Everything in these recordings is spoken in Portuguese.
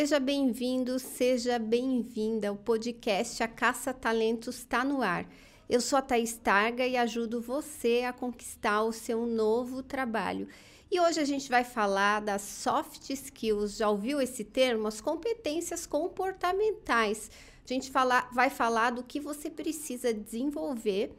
Seja bem-vindo, seja bem-vinda. O podcast A Caça Talentos está no ar. Eu sou a Thaís Targa e ajudo você a conquistar o seu novo trabalho. E hoje a gente vai falar das soft skills. Já ouviu esse termo? As competências comportamentais. A gente fala, vai falar do que você precisa desenvolver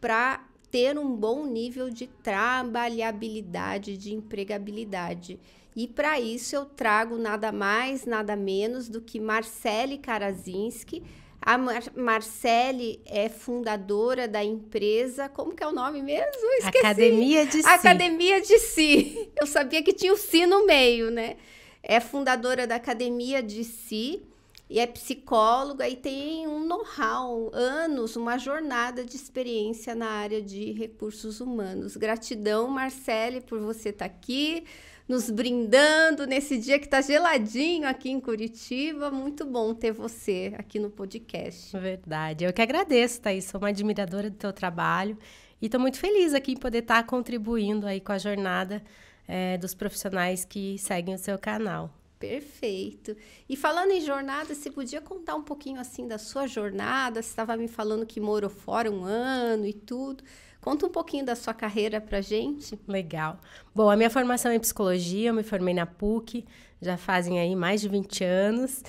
para ter um bom nível de trabalhabilidade, de empregabilidade. E para isso eu trago nada mais, nada menos do que Marcele Karazinski. A Mar Marcele é fundadora da empresa, como que é o nome mesmo? Esqueci. Academia de Si. Academia de Si. Eu sabia que tinha o Si no meio, né? É fundadora da Academia de Si e é psicóloga e tem um know-how, anos, uma jornada de experiência na área de recursos humanos. Gratidão, Marcele, por você estar tá aqui, nos brindando nesse dia que está geladinho aqui em Curitiba. Muito bom ter você aqui no podcast. Verdade. Eu que agradeço, Thaís. Sou uma admiradora do teu trabalho e estou muito feliz aqui em poder estar tá contribuindo aí com a jornada é, dos profissionais que seguem o seu canal. Perfeito. E falando em jornada, você podia contar um pouquinho assim da sua jornada? Você estava me falando que morou fora um ano e tudo. Conta um pouquinho da sua carreira pra gente. Legal. Bom, a minha formação é em psicologia, eu me formei na PUC, já fazem aí mais de 20 anos.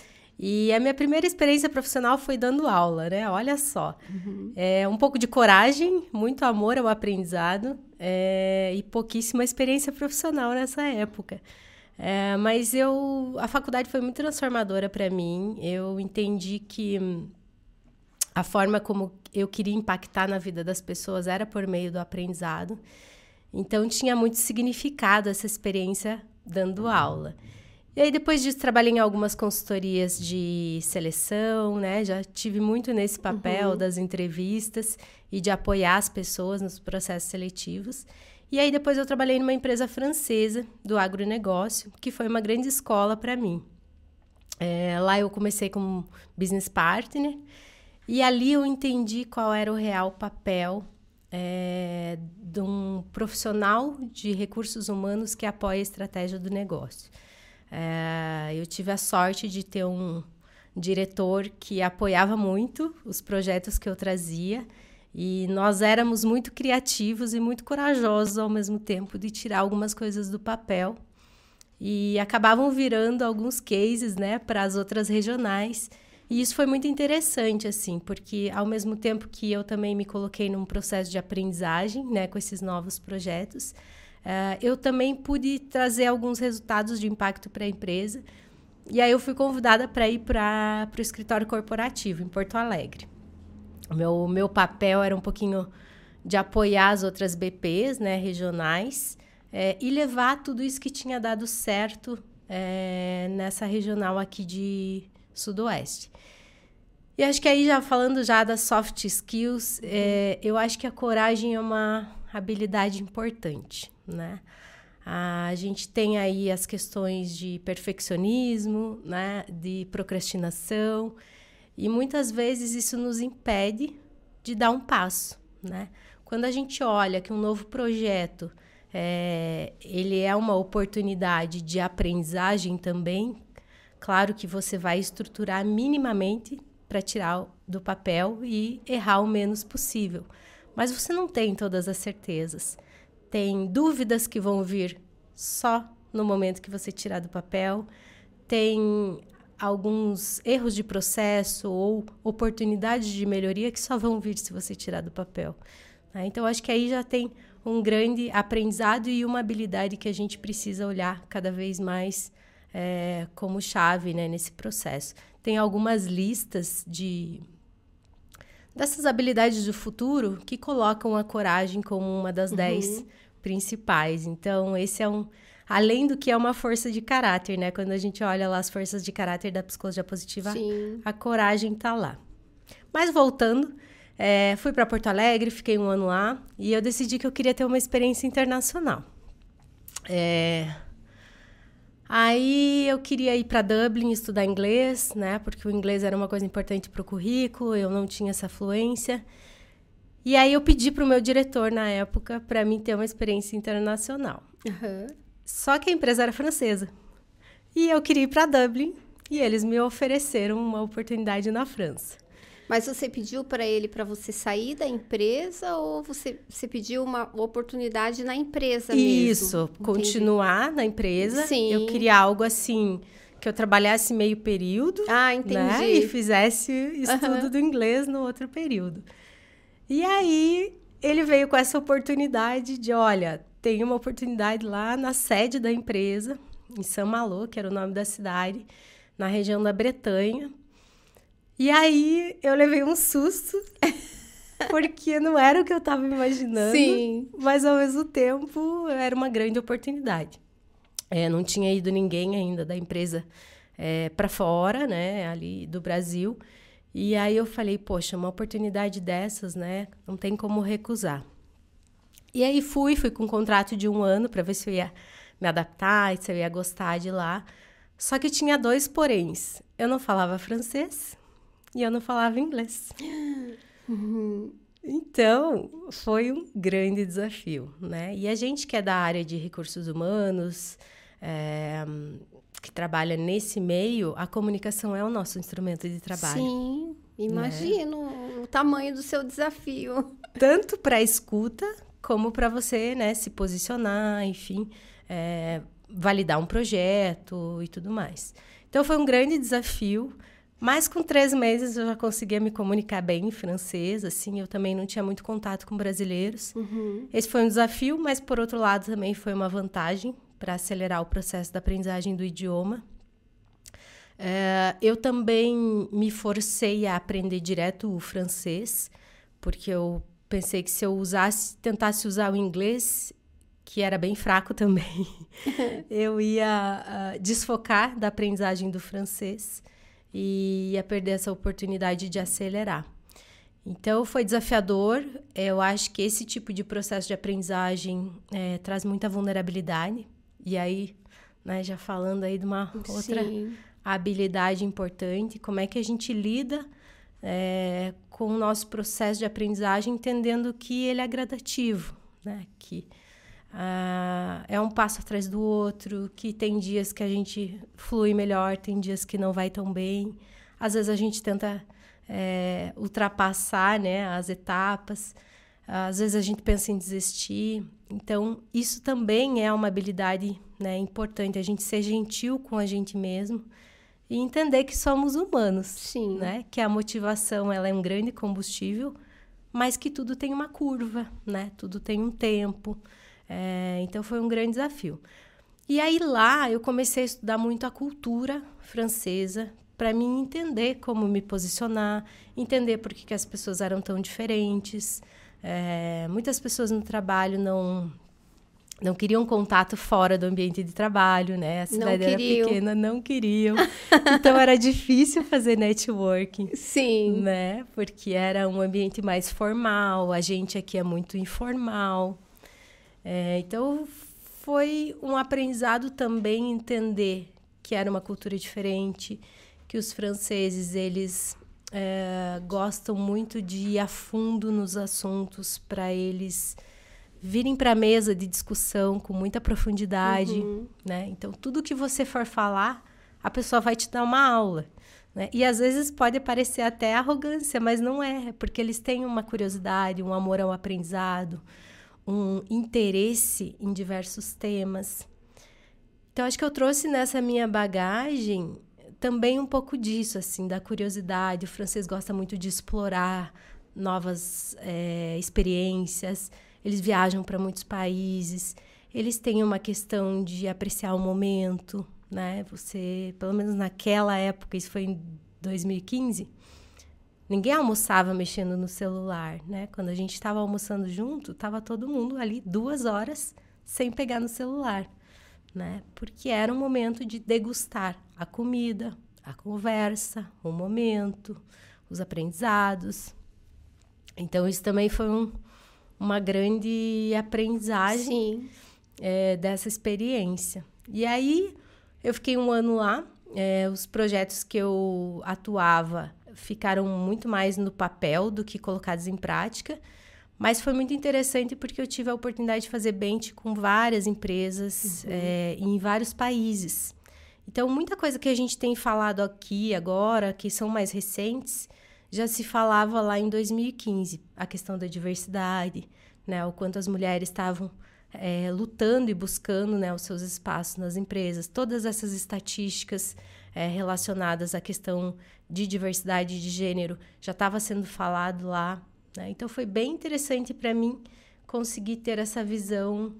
E a minha primeira experiência profissional foi dando aula, né? Olha só. Uhum. É um pouco de coragem, muito amor ao aprendizado é, e pouquíssima experiência profissional nessa época. É, mas eu, a faculdade foi muito transformadora para mim. Eu entendi que a forma como eu queria impactar na vida das pessoas era por meio do aprendizado. Então tinha muito significado essa experiência dando aula. E aí depois disso trabalhei em algumas consultorias de seleção, né? Já tive muito nesse papel uhum. das entrevistas e de apoiar as pessoas nos processos seletivos. E aí depois eu trabalhei numa empresa francesa do agronegócio, que foi uma grande escola para mim. É, lá eu comecei como business partner e ali eu entendi qual era o real papel é, de um profissional de recursos humanos que apoia a estratégia do negócio. É, eu tive a sorte de ter um diretor que apoiava muito os projetos que eu trazia e nós éramos muito criativos e muito corajosos ao mesmo tempo de tirar algumas coisas do papel e acabavam virando alguns cases, né, para as outras regionais. E isso foi muito interessante, assim, porque ao mesmo tempo que eu também me coloquei num processo de aprendizagem, né, com esses novos projetos, uh, eu também pude trazer alguns resultados de impacto para a empresa. E aí eu fui convidada para ir para o escritório corporativo em Porto Alegre. O meu, meu papel era um pouquinho de apoiar as outras BPs, né, regionais, é, e levar tudo isso que tinha dado certo é, nessa regional aqui de Sudoeste. E acho que aí, já falando já das soft skills, é, eu acho que a coragem é uma habilidade importante, né? A gente tem aí as questões de perfeccionismo, né, de procrastinação, e muitas vezes isso nos impede de dar um passo, né? Quando a gente olha que um novo projeto é, ele é uma oportunidade de aprendizagem também, claro que você vai estruturar minimamente para tirar do papel e errar o menos possível. Mas você não tem todas as certezas. Tem dúvidas que vão vir só no momento que você tirar do papel. Tem alguns erros de processo ou oportunidades de melhoria que só vão vir se você tirar do papel. Né? Então, acho que aí já tem um grande aprendizado e uma habilidade que a gente precisa olhar cada vez mais é, como chave né, nesse processo. Tem algumas listas de dessas habilidades do futuro que colocam a coragem como uma das uhum. dez principais. Então, esse é um além do que é uma força de caráter, né? Quando a gente olha lá as forças de caráter da psicologia positiva, Sim. a coragem tá lá. Mas voltando, é, fui para Porto Alegre, fiquei um ano lá e eu decidi que eu queria ter uma experiência internacional. É, Aí eu queria ir para Dublin estudar inglês, né? Porque o inglês era uma coisa importante para o currículo, eu não tinha essa fluência. E aí eu pedi para o meu diretor na época para mim ter uma experiência internacional. Uhum. Só que a empresa era francesa. E eu queria ir para Dublin e eles me ofereceram uma oportunidade na França. Mas você pediu para ele para você sair da empresa ou você, você pediu uma oportunidade na empresa mesmo? Isso, continuar na empresa. Sim. Eu queria algo assim que eu trabalhasse meio período. Ah, entendi. Né? E fizesse estudo uhum. do inglês no outro período. E aí ele veio com essa oportunidade de, olha, tem uma oportunidade lá na sede da empresa, em Saint-Malo, que era o nome da cidade, na região da Bretanha. E aí eu levei um susto, porque não era o que eu estava imaginando. Sim. Mas ao mesmo tempo era uma grande oportunidade. É, não tinha ido ninguém ainda da empresa é, para fora, né, ali do Brasil. E aí eu falei, poxa, uma oportunidade dessas, né, não tem como recusar. E aí fui, fui com um contrato de um ano para ver se eu ia me adaptar, se eu ia gostar de lá. Só que tinha dois poréns. Eu não falava francês e eu não falava inglês. Uhum. Então, foi um grande desafio, né? E a gente que é da área de recursos humanos, é, que trabalha nesse meio, a comunicação é o nosso instrumento de trabalho. Sim, imagino né? o tamanho do seu desafio. Tanto para a escuta, como para você né, se posicionar, enfim, é, validar um projeto e tudo mais. Então, foi um grande desafio. Mas com três meses eu já conseguia me comunicar bem em francês, assim, eu também não tinha muito contato com brasileiros. Uhum. Esse foi um desafio, mas por outro lado também foi uma vantagem para acelerar o processo da aprendizagem do idioma. É, eu também me forcei a aprender direto o francês, porque eu pensei que se eu usasse, tentasse usar o inglês, que era bem fraco também, eu ia uh, desfocar da aprendizagem do francês e ia perder essa oportunidade de acelerar. Então, foi desafiador. Eu acho que esse tipo de processo de aprendizagem é, traz muita vulnerabilidade. E aí, né, já falando aí de uma outra Sim. habilidade importante, como é que a gente lida é, com o nosso processo de aprendizagem, entendendo que ele é gradativo, né? Que ah, é um passo atrás do outro, que tem dias que a gente flui melhor, tem dias que não vai tão bem. Às vezes a gente tenta é, ultrapassar né, as etapas, às vezes a gente pensa em desistir. Então, isso também é uma habilidade né, importante, a gente ser gentil com a gente mesmo e entender que somos humanos. Sim. Né? Que a motivação ela é um grande combustível, mas que tudo tem uma curva, né? tudo tem um tempo. É, então foi um grande desafio. E aí lá eu comecei a estudar muito a cultura francesa para mim entender como me posicionar, entender por que, que as pessoas eram tão diferentes. É, muitas pessoas no trabalho não não queriam contato fora do ambiente de trabalho, né? A cidade era pequena, não queriam. Então era difícil fazer networking. Sim. Né? Porque era um ambiente mais formal, a gente aqui é muito informal. É, então, foi um aprendizado também entender que era uma cultura diferente, que os franceses, eles é, gostam muito de ir a fundo nos assuntos para eles virem para a mesa de discussão com muita profundidade, uhum. né? Então, tudo que você for falar, a pessoa vai te dar uma aula. Né? E às vezes pode parecer até arrogância, mas não é, porque eles têm uma curiosidade, um amor ao aprendizado, um interesse em diversos temas. Então, acho que eu trouxe nessa minha bagagem também um pouco disso, assim, da curiosidade. O francês gosta muito de explorar novas é, experiências. Eles viajam para muitos países. Eles têm uma questão de apreciar o momento, né? Você, pelo menos naquela época, isso foi em 2015 Ninguém almoçava mexendo no celular, né? Quando a gente estava almoçando junto, estava todo mundo ali duas horas sem pegar no celular, né? Porque era um momento de degustar a comida, a conversa, o momento, os aprendizados. Então, isso também foi um, uma grande aprendizagem é, dessa experiência. E aí, eu fiquei um ano lá. É, os projetos que eu atuava ficaram muito mais no papel do que colocados em prática. Mas foi muito interessante porque eu tive a oportunidade de fazer bench com várias empresas uhum. é, em vários países. Então, muita coisa que a gente tem falado aqui agora, que são mais recentes, já se falava lá em 2015, a questão da diversidade, né? O quanto as mulheres estavam é, lutando e buscando né, os seus espaços nas empresas. Todas essas estatísticas é, relacionadas à questão de diversidade de gênero já estava sendo falado lá. Né? Então, foi bem interessante para mim conseguir ter essa visão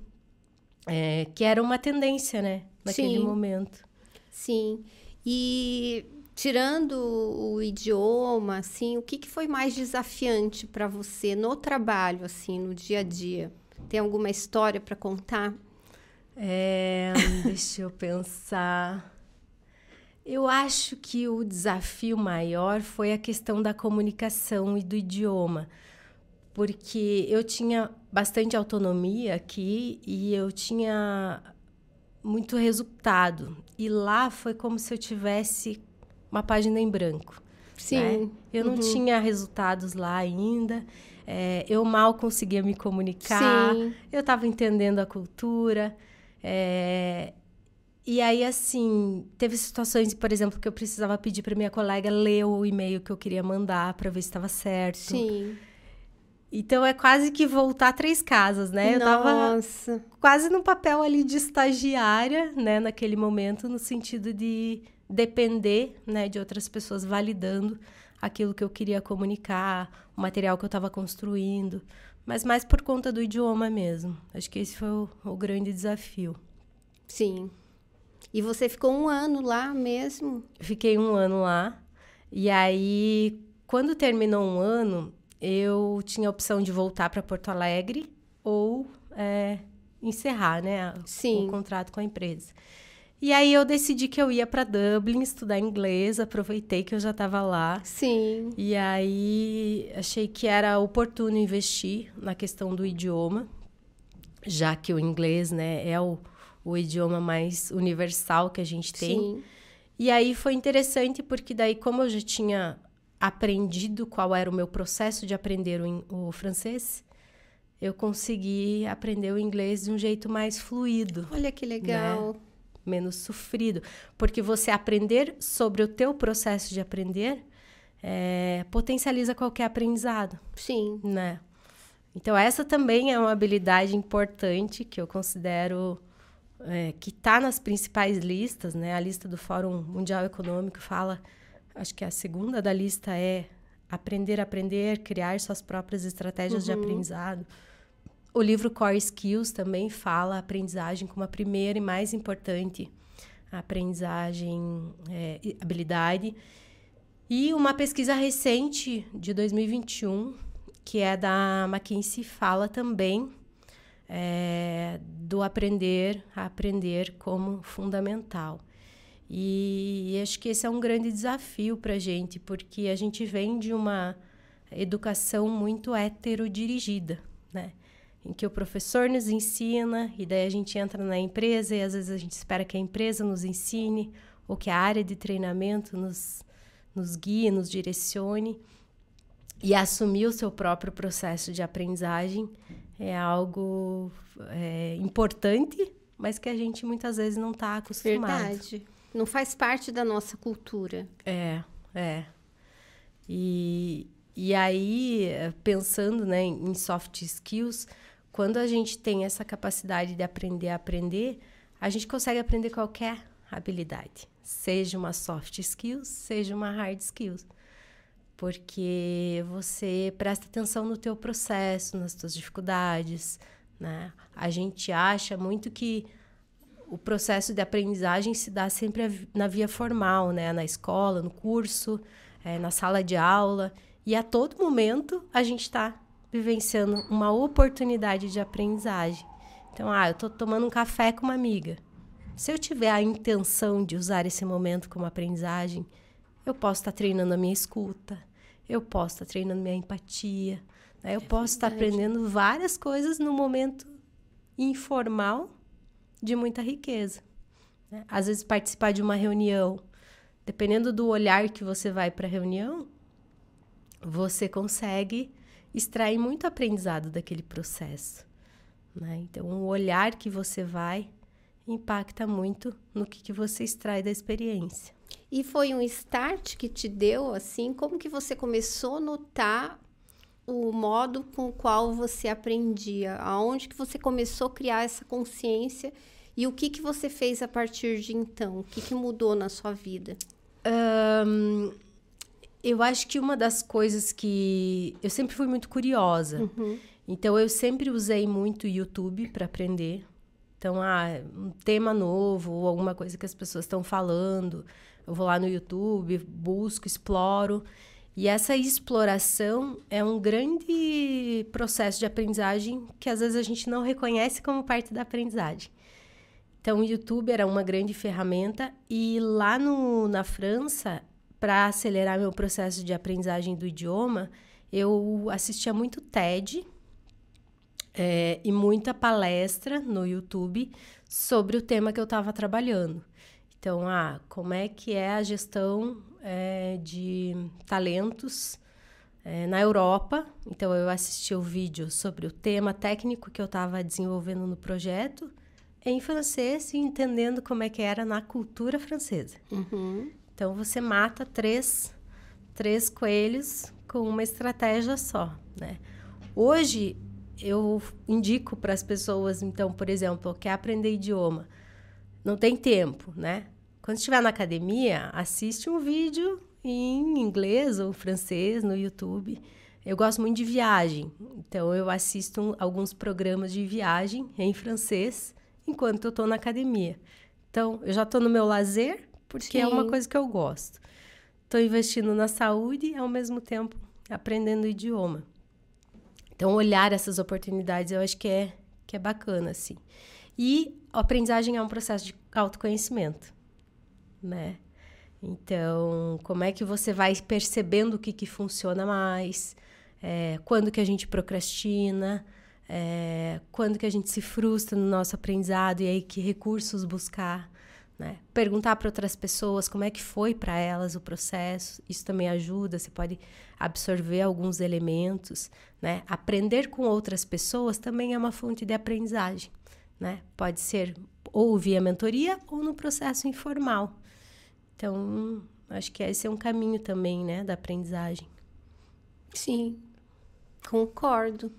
é, que era uma tendência, né? Naquele Sim. momento. Sim. E tirando o idioma, assim, o que, que foi mais desafiante para você no trabalho, assim, no dia a dia? Tem alguma história para contar? É, deixa eu pensar. Eu acho que o desafio maior foi a questão da comunicação e do idioma, porque eu tinha bastante autonomia aqui e eu tinha muito resultado. E lá foi como se eu tivesse uma página em branco. Sim. Né? Eu não uhum. tinha resultados lá ainda. É, eu mal conseguia me comunicar. Sim. Eu estava entendendo a cultura. É, e aí, assim, teve situações, por exemplo, que eu precisava pedir para minha colega ler o e-mail que eu queria mandar para ver se estava certo. Sim. Então é quase que voltar três casas, né? Nossa. Eu tava quase no papel ali de estagiária, né, naquele momento, no sentido de depender, né, de outras pessoas validando aquilo que eu queria comunicar, o material que eu estava construindo, mas mais por conta do idioma mesmo. Acho que esse foi o, o grande desafio. Sim. E você ficou um ano lá mesmo? Fiquei um ano lá. E aí, quando terminou um ano, eu tinha a opção de voltar para Porto Alegre ou é, encerrar né, Sim. o contrato com a empresa. E aí eu decidi que eu ia para Dublin estudar inglês, aproveitei que eu já estava lá. Sim. E aí achei que era oportuno investir na questão do idioma, já que o inglês, né, é o, o idioma mais universal que a gente tem. Sim. E aí foi interessante porque daí como eu já tinha aprendido qual era o meu processo de aprender o, o francês, eu consegui aprender o inglês de um jeito mais fluido. Olha que legal. Né? Menos sofrido. Porque você aprender sobre o teu processo de aprender é, potencializa qualquer aprendizado. Sim. Né? Então, essa também é uma habilidade importante que eu considero é, que está nas principais listas, né? A lista do Fórum Mundial Econômico fala acho que a segunda da lista é aprender a aprender, criar suas próprias estratégias uhum. de aprendizado. O livro Core Skills também fala a aprendizagem como a primeira e mais importante aprendizagem, é, habilidade. E uma pesquisa recente de 2021, que é da McKinsey, fala também é, do aprender a aprender como fundamental. E acho que esse é um grande desafio para a gente, porque a gente vem de uma educação muito heterodirigida, né? Em que o professor nos ensina, e daí a gente entra na empresa e às vezes a gente espera que a empresa nos ensine, ou que a área de treinamento nos, nos guie, nos direcione. E assumir o seu próprio processo de aprendizagem é algo é, importante, mas que a gente muitas vezes não está acostumado. Verdade. Não faz parte da nossa cultura. É, é. E, e aí, pensando né, em soft skills, quando a gente tem essa capacidade de aprender a aprender, a gente consegue aprender qualquer habilidade, seja uma soft skills, seja uma hard skills. Porque você presta atenção no teu processo, nas tuas dificuldades, né? A gente acha muito que o processo de aprendizagem se dá sempre na via formal, né? Na escola, no curso, é, na sala de aula. E a todo momento a gente está vivenciando uma oportunidade de aprendizagem. Então, ah, eu estou tomando um café com uma amiga. Se eu tiver a intenção de usar esse momento como aprendizagem, eu posso estar tá treinando a minha escuta, eu posso estar treinando minha empatia, né? eu é posso estar aprendendo várias coisas no momento informal de muita riqueza. Né? Às vezes, participar de uma reunião, dependendo do olhar que você vai para a reunião, você consegue extrair muito aprendizado daquele processo. Né? Então, o olhar que você vai impacta muito no que, que você extrai da experiência. E foi um start que te deu, assim, como que você começou a notar o modo com o qual você aprendia? Aonde que você começou a criar essa consciência e o que que você fez a partir de então? O que que mudou na sua vida? Um, eu acho que uma das coisas que eu sempre fui muito curiosa. Uhum. Então eu sempre usei muito o YouTube para aprender. Então, ah, um tema novo ou alguma coisa que as pessoas estão falando, eu vou lá no YouTube, busco, exploro. E essa exploração é um grande processo de aprendizagem que às vezes a gente não reconhece como parte da aprendizagem. Então, o YouTube era uma grande ferramenta e lá no, na França, para acelerar meu processo de aprendizagem do idioma, eu assistia muito TED é, e muita palestra no YouTube sobre o tema que eu estava trabalhando. Então, ah, como é que é a gestão é, de talentos é, na Europa? Então, eu assisti o vídeo sobre o tema técnico que eu estava desenvolvendo no projeto em francês e entendendo como é que era na cultura francesa. Uhum. Então, você mata três, três coelhos com uma estratégia só, né? Hoje, eu indico para as pessoas, então, por exemplo, quer aprender idioma não tem tempo, né? Quando estiver na academia, assiste um vídeo em inglês ou francês no YouTube. Eu gosto muito de viagem, então eu assisto alguns programas de viagem em francês enquanto eu estou na academia. Então, eu já estou no meu lazer, porque Sim. é uma coisa que eu gosto. Estou investindo na saúde e, ao mesmo tempo, aprendendo o idioma. Então, olhar essas oportunidades eu acho que é, que é bacana, assim. E a aprendizagem é um processo de autoconhecimento, né? Então, como é que você vai percebendo o que, que funciona mais? É, quando que a gente procrastina? É, quando que a gente se frustra no nosso aprendizado? E aí, que recursos buscar? Né? Perguntar para outras pessoas como é que foi para elas o processo. Isso também ajuda. Você pode absorver alguns elementos. Né? Aprender com outras pessoas também é uma fonte de aprendizagem né? Pode ser ou via mentoria ou no processo informal. Então, acho que esse é um caminho também, né, da aprendizagem. Sim, concordo.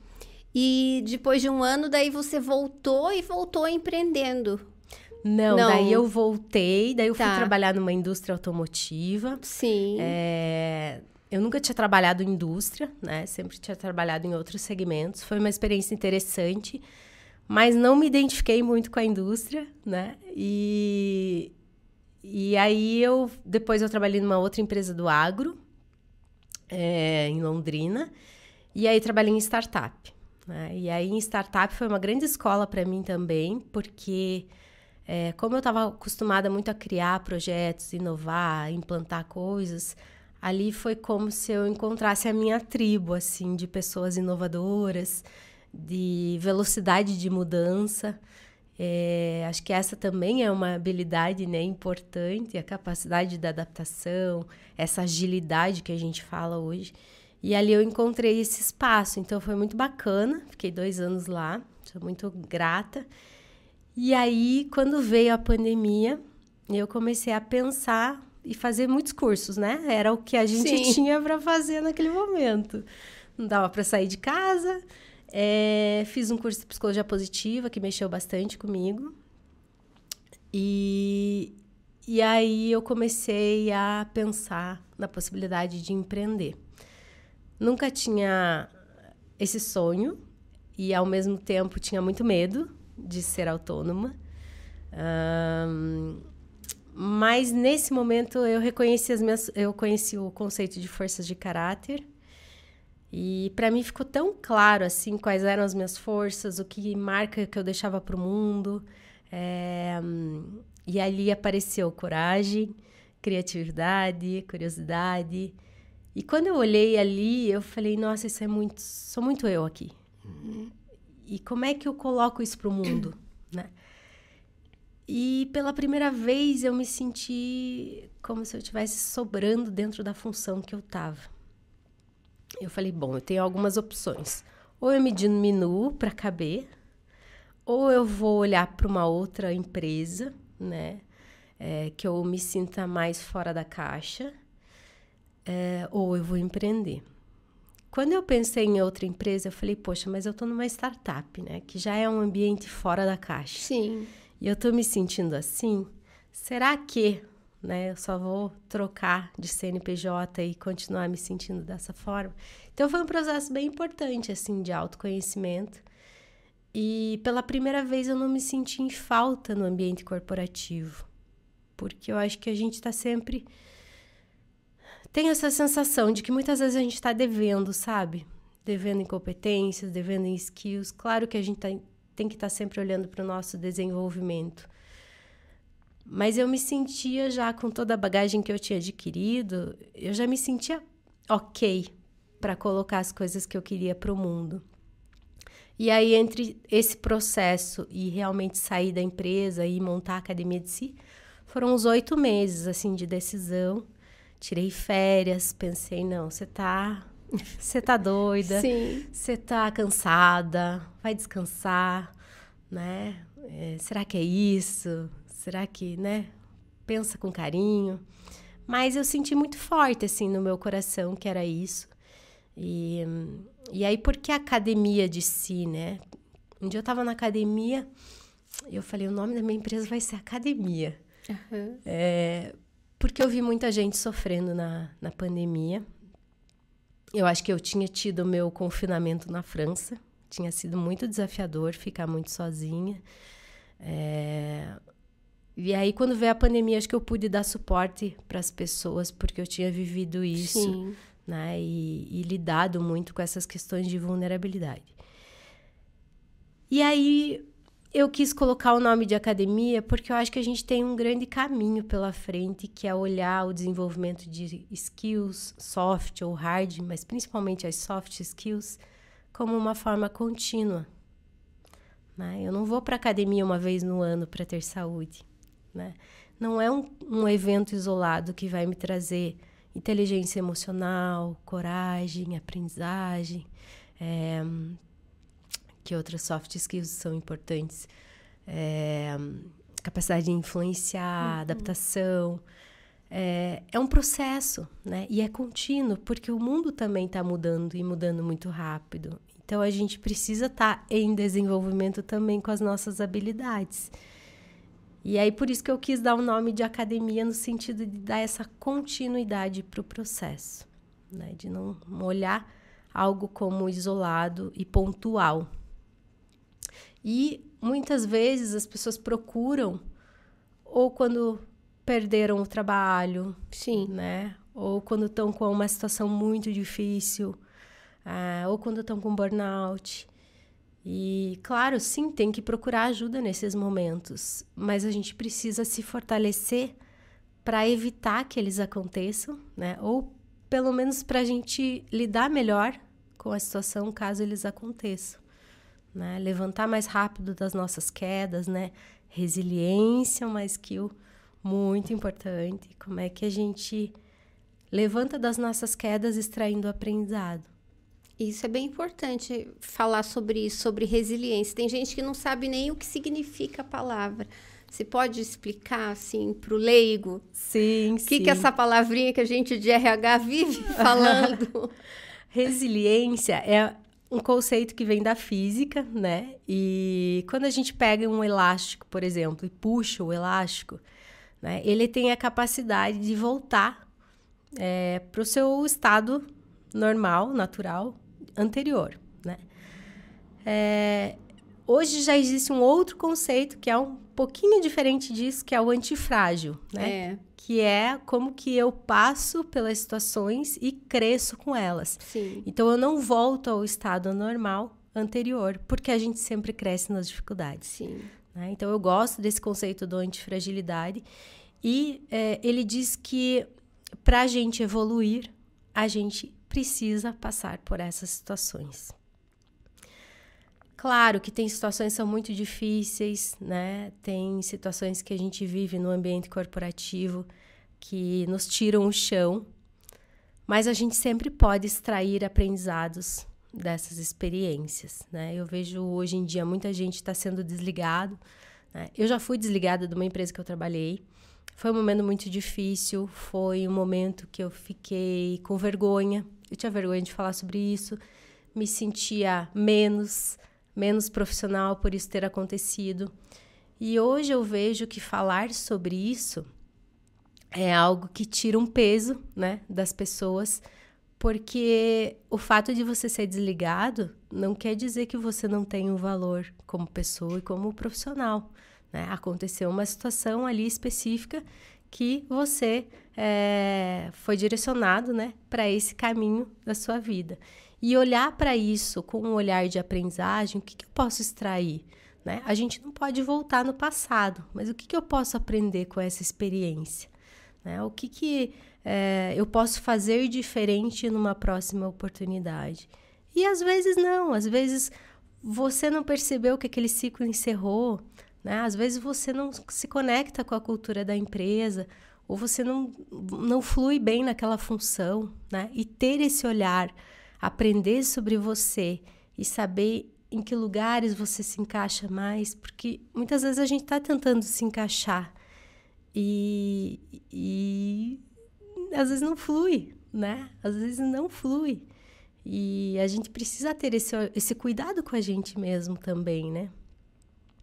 E depois de um ano, daí você voltou e voltou empreendendo. Não, Não. daí eu voltei, daí eu tá. fui trabalhar numa indústria automotiva. Sim. É, eu nunca tinha trabalhado em indústria, né? Sempre tinha trabalhado em outros segmentos. Foi uma experiência interessante mas não me identifiquei muito com a indústria, né? E, e aí eu depois eu trabalhei numa outra empresa do agro é, em Londrina e aí trabalhei em startup. Né? E aí em startup foi uma grande escola para mim também, porque é, como eu estava acostumada muito a criar projetos, inovar, implantar coisas, ali foi como se eu encontrasse a minha tribo assim de pessoas inovadoras de velocidade de mudança. É, acho que essa também é uma habilidade né, importante, a capacidade de adaptação, essa agilidade que a gente fala hoje. E ali eu encontrei esse espaço, então foi muito bacana. Fiquei dois anos lá, sou muito grata. E aí, quando veio a pandemia, eu comecei a pensar e fazer muitos cursos, né? Era o que a gente Sim. tinha para fazer naquele momento. Não dava para sair de casa, é, fiz um curso de psicologia positiva que mexeu bastante comigo. E, e aí eu comecei a pensar na possibilidade de empreender. Nunca tinha esse sonho e ao mesmo tempo tinha muito medo de ser autônoma. Um, mas nesse momento eu reconheci as minhas, eu conheci o conceito de forças de caráter e para mim ficou tão claro assim quais eram as minhas forças, o que marca que eu deixava para o mundo. É... E ali apareceu coragem, criatividade, curiosidade. E quando eu olhei ali, eu falei: Nossa, isso é muito, sou muito eu aqui. E como é que eu coloco isso para o mundo, né? E pela primeira vez eu me senti como se eu estivesse sobrando dentro da função que eu estava. Eu falei, bom, eu tenho algumas opções. Ou eu me diminuo para caber, ou eu vou olhar para uma outra empresa, né? É, que eu me sinta mais fora da caixa, é, ou eu vou empreender. Quando eu pensei em outra empresa, eu falei, poxa, mas eu estou numa startup, né? Que já é um ambiente fora da caixa. Sim. E eu estou me sentindo assim. Será que né? Eu só vou trocar de CNPJ e continuar me sentindo dessa forma. Então foi um processo bem importante assim de autoconhecimento. E pela primeira vez eu não me senti em falta no ambiente corporativo. Porque eu acho que a gente está sempre tem essa sensação de que muitas vezes a gente está devendo, sabe? Devendo em competências, devendo em skills. Claro que a gente tá, tem que estar tá sempre olhando para o nosso desenvolvimento. Mas eu me sentia já com toda a bagagem que eu tinha adquirido, eu já me sentia ok para colocar as coisas que eu queria para o mundo. E aí, entre esse processo e realmente sair da empresa e montar a academia de si, foram uns oito meses assim de decisão. Tirei férias, pensei, não, você tá. Você tá doida, você tá cansada, vai descansar, né? É, será que é isso? Será que, né? Pensa com carinho. Mas eu senti muito forte, assim, no meu coração que era isso. E, e aí, por que a academia de si, né? Um dia eu tava na academia e eu falei: o nome da minha empresa vai ser Academia. Uhum. É, porque eu vi muita gente sofrendo na, na pandemia. Eu acho que eu tinha tido o meu confinamento na França. Tinha sido muito desafiador ficar muito sozinha. É, e aí, quando veio a pandemia, acho que eu pude dar suporte para as pessoas, porque eu tinha vivido isso, Sim. né? E, e, lidado muito com essas questões de vulnerabilidade. E aí, eu quis colocar o nome de academia porque eu acho que a gente tem um grande caminho pela frente, que é olhar o desenvolvimento de skills, soft ou hard, mas principalmente as soft skills, como uma forma contínua. Né? Eu não vou para academia uma vez no ano para ter saúde. Né? Não é um, um evento isolado que vai me trazer inteligência emocional, coragem, aprendizagem. É, que outras soft skills são importantes? É, capacidade de influenciar, uhum. adaptação. É, é, um processo, né? E é contínuo, porque o mundo também está mudando e mudando muito rápido. Então a gente precisa estar tá em desenvolvimento também com as nossas habilidades. E aí por isso que eu quis dar o nome de academia no sentido de dar essa continuidade para o processo, né? de não olhar algo como isolado e pontual. E muitas vezes as pessoas procuram ou quando perderam o trabalho, sim, né? Ou quando estão com uma situação muito difícil, ah, ou quando estão com burnout. E, claro, sim, tem que procurar ajuda nesses momentos, mas a gente precisa se fortalecer para evitar que eles aconteçam, né? Ou pelo menos para a gente lidar melhor com a situação caso eles aconteçam, né? Levantar mais rápido das nossas quedas, né? Resiliência, uma skill muito importante. Como é que a gente levanta das nossas quedas extraindo aprendizado? Isso é bem importante falar sobre isso, sobre resiliência. Tem gente que não sabe nem o que significa a palavra. Você pode explicar, assim, para o leigo? Sim, O que, que é essa palavrinha que a gente de RH vive falando? Resiliência é um conceito que vem da física, né? E quando a gente pega um elástico, por exemplo, e puxa o elástico, né? Ele tem a capacidade de voltar é, para o seu estado normal, natural, anterior, né? É, hoje já existe um outro conceito que é um pouquinho diferente disso, que é o antifrágil, né? É. Que é como que eu passo pelas situações e cresço com elas. Sim. Então eu não volto ao estado normal anterior, porque a gente sempre cresce nas dificuldades. Sim. Né? Então eu gosto desse conceito do antifragilidade e é, ele diz que para a gente evoluir, a gente precisa passar por essas situações. Claro que tem situações que são muito difíceis, né? Tem situações que a gente vive no ambiente corporativo que nos tiram o chão, mas a gente sempre pode extrair aprendizados dessas experiências, né? Eu vejo hoje em dia muita gente está sendo desligado. Né? Eu já fui desligada de uma empresa que eu trabalhei. Foi um momento muito difícil, foi um momento que eu fiquei com vergonha. Eu tinha vergonha de falar sobre isso, me sentia menos, menos profissional por isso ter acontecido. E hoje eu vejo que falar sobre isso é algo que tira um peso, né, das pessoas, porque o fato de você ser desligado não quer dizer que você não tem um valor como pessoa e como profissional. Né? Aconteceu uma situação ali específica que você é, foi direcionado né, para esse caminho da sua vida. E olhar para isso com um olhar de aprendizagem, o que, que eu posso extrair? Né? A gente não pode voltar no passado, mas o que, que eu posso aprender com essa experiência? Né? O que, que é, eu posso fazer diferente numa próxima oportunidade? E às vezes não, às vezes você não percebeu que aquele ciclo encerrou, né? Às vezes você não se conecta com a cultura da empresa, ou você não, não flui bem naquela função, né? E ter esse olhar, aprender sobre você e saber em que lugares você se encaixa mais, porque muitas vezes a gente está tentando se encaixar e, e às vezes não flui, né? Às vezes não flui. E a gente precisa ter esse, esse cuidado com a gente mesmo também, né?